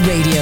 Radio,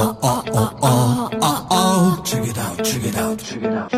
oh, oh, oh, oh, oh, oh. Check it out, check it out, check it out.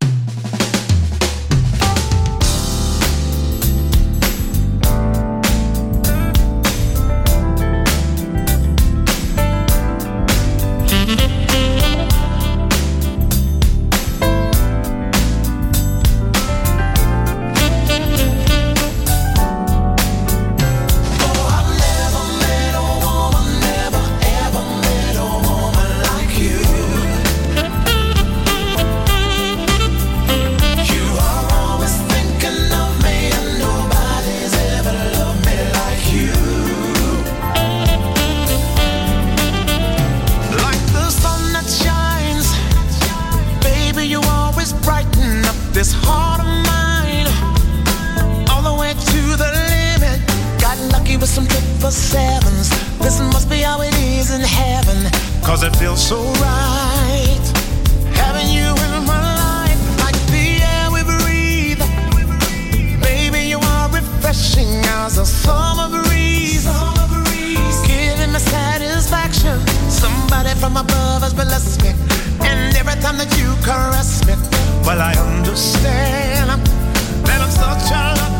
In heaven, cause it feels so right. Having you in my life, like the air we breathe. Baby, you are refreshing as a summer breeze. Giving me satisfaction. Somebody from above has blessed me. And every time that you caress me, well, I understand that I'm such a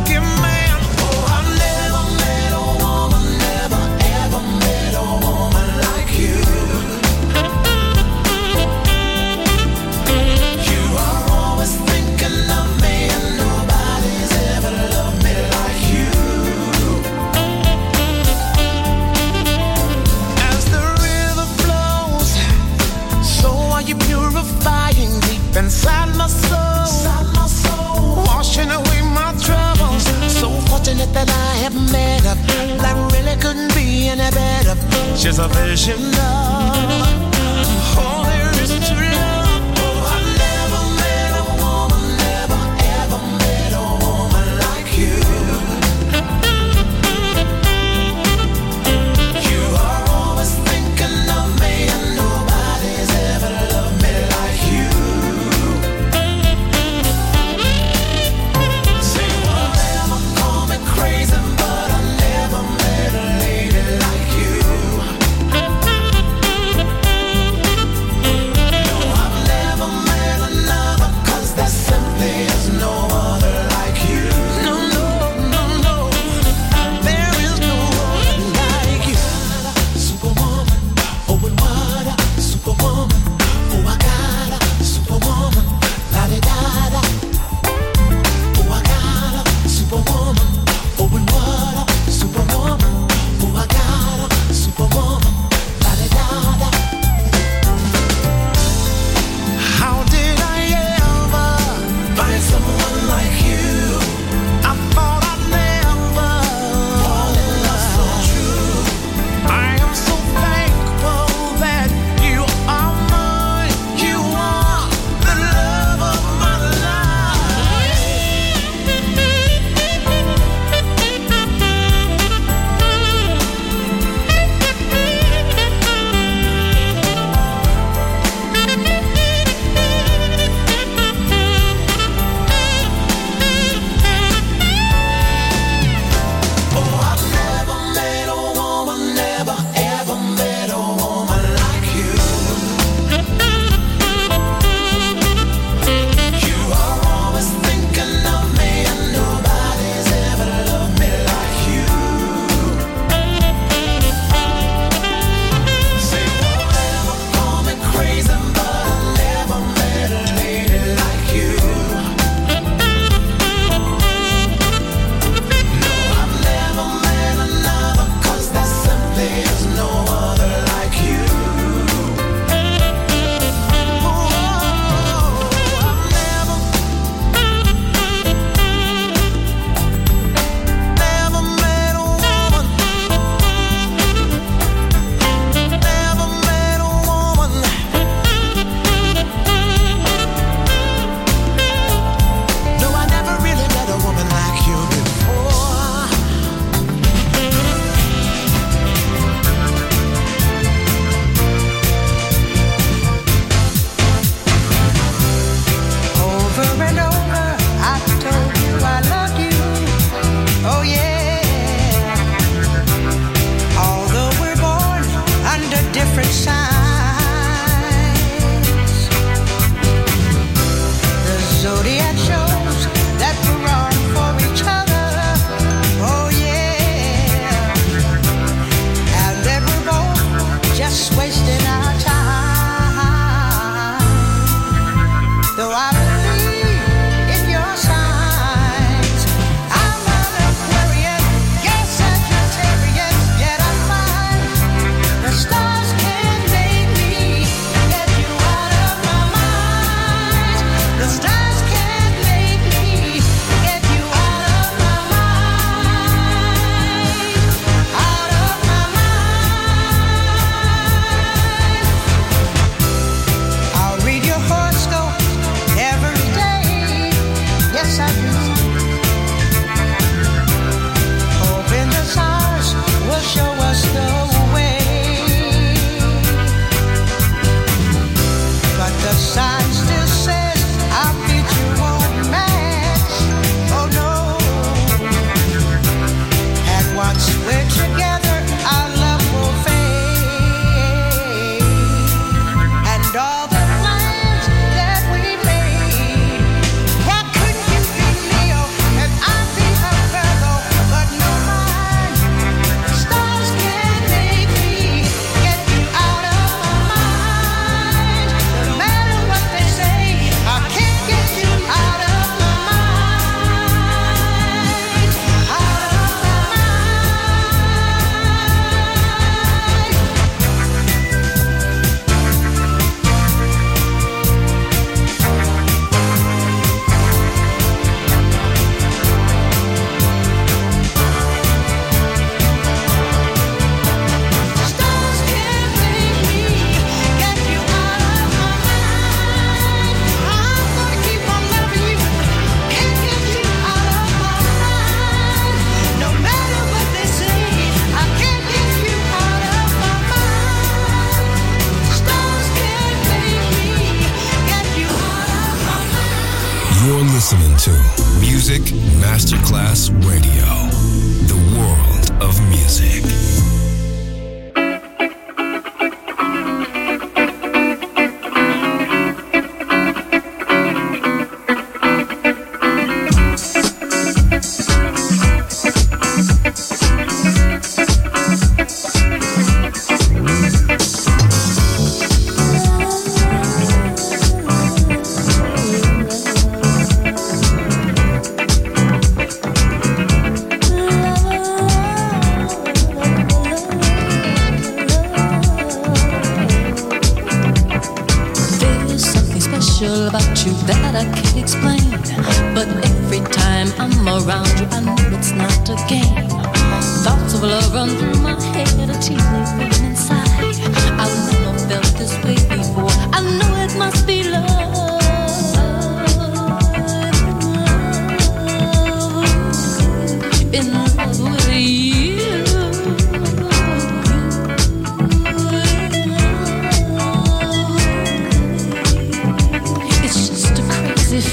that I have met her. That really couldn't be any better. She's a vision of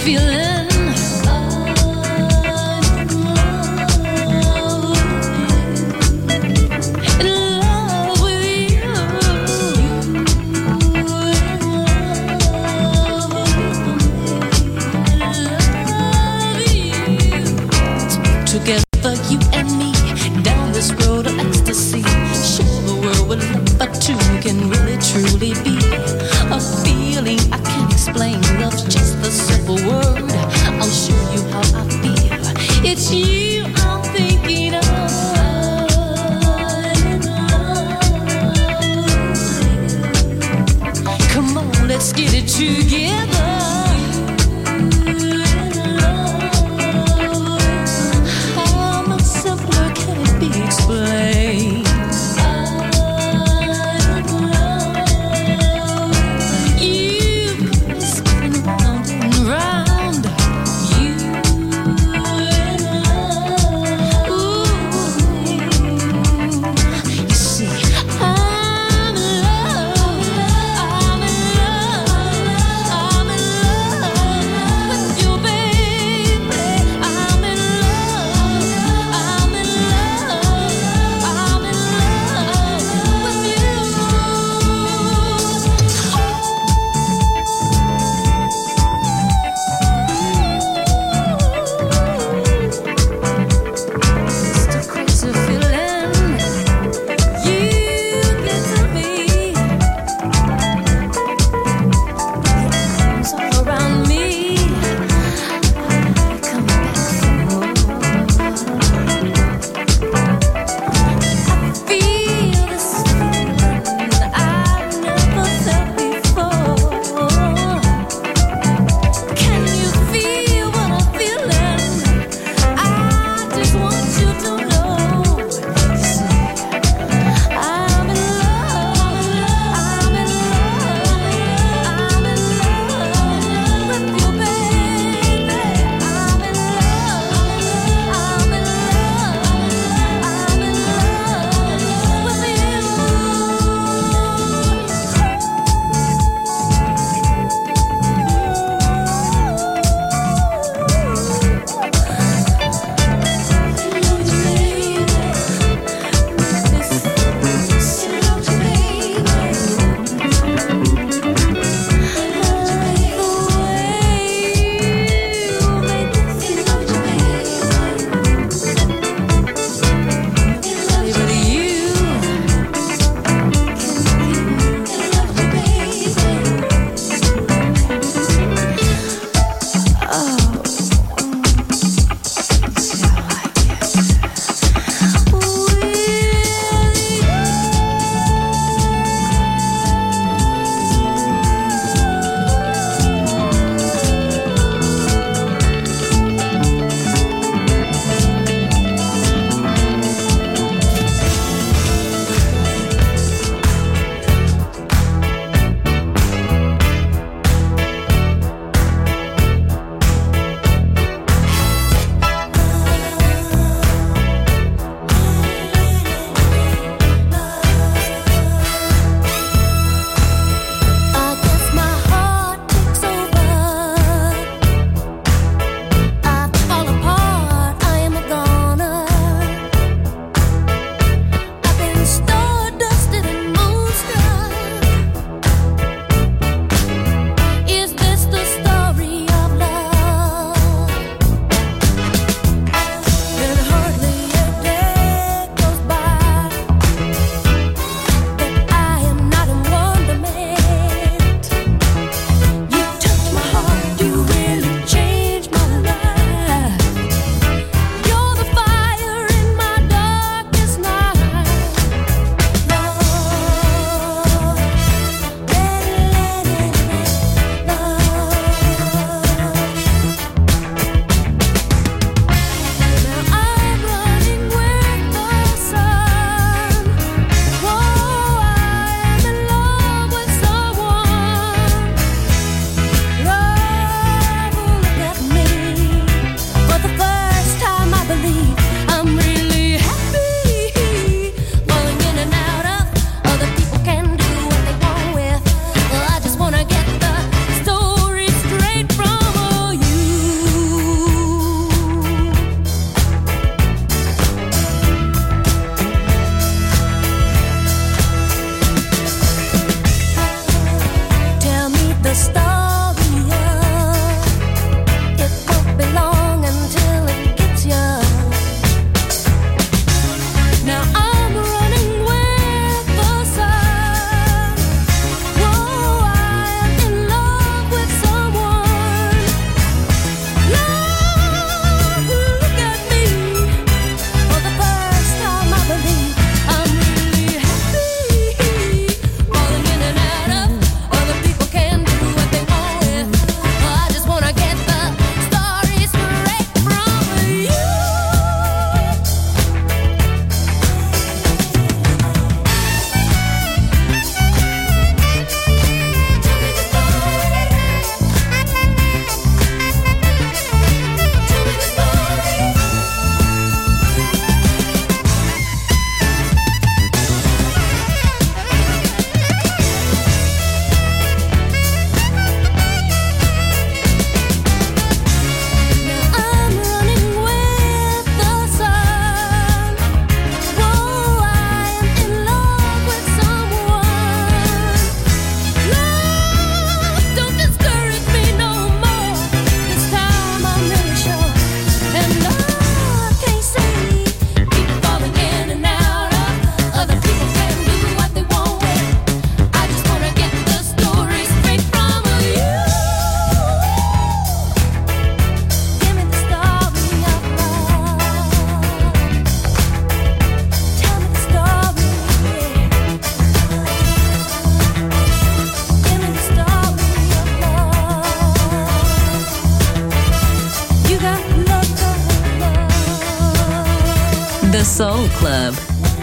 feeling.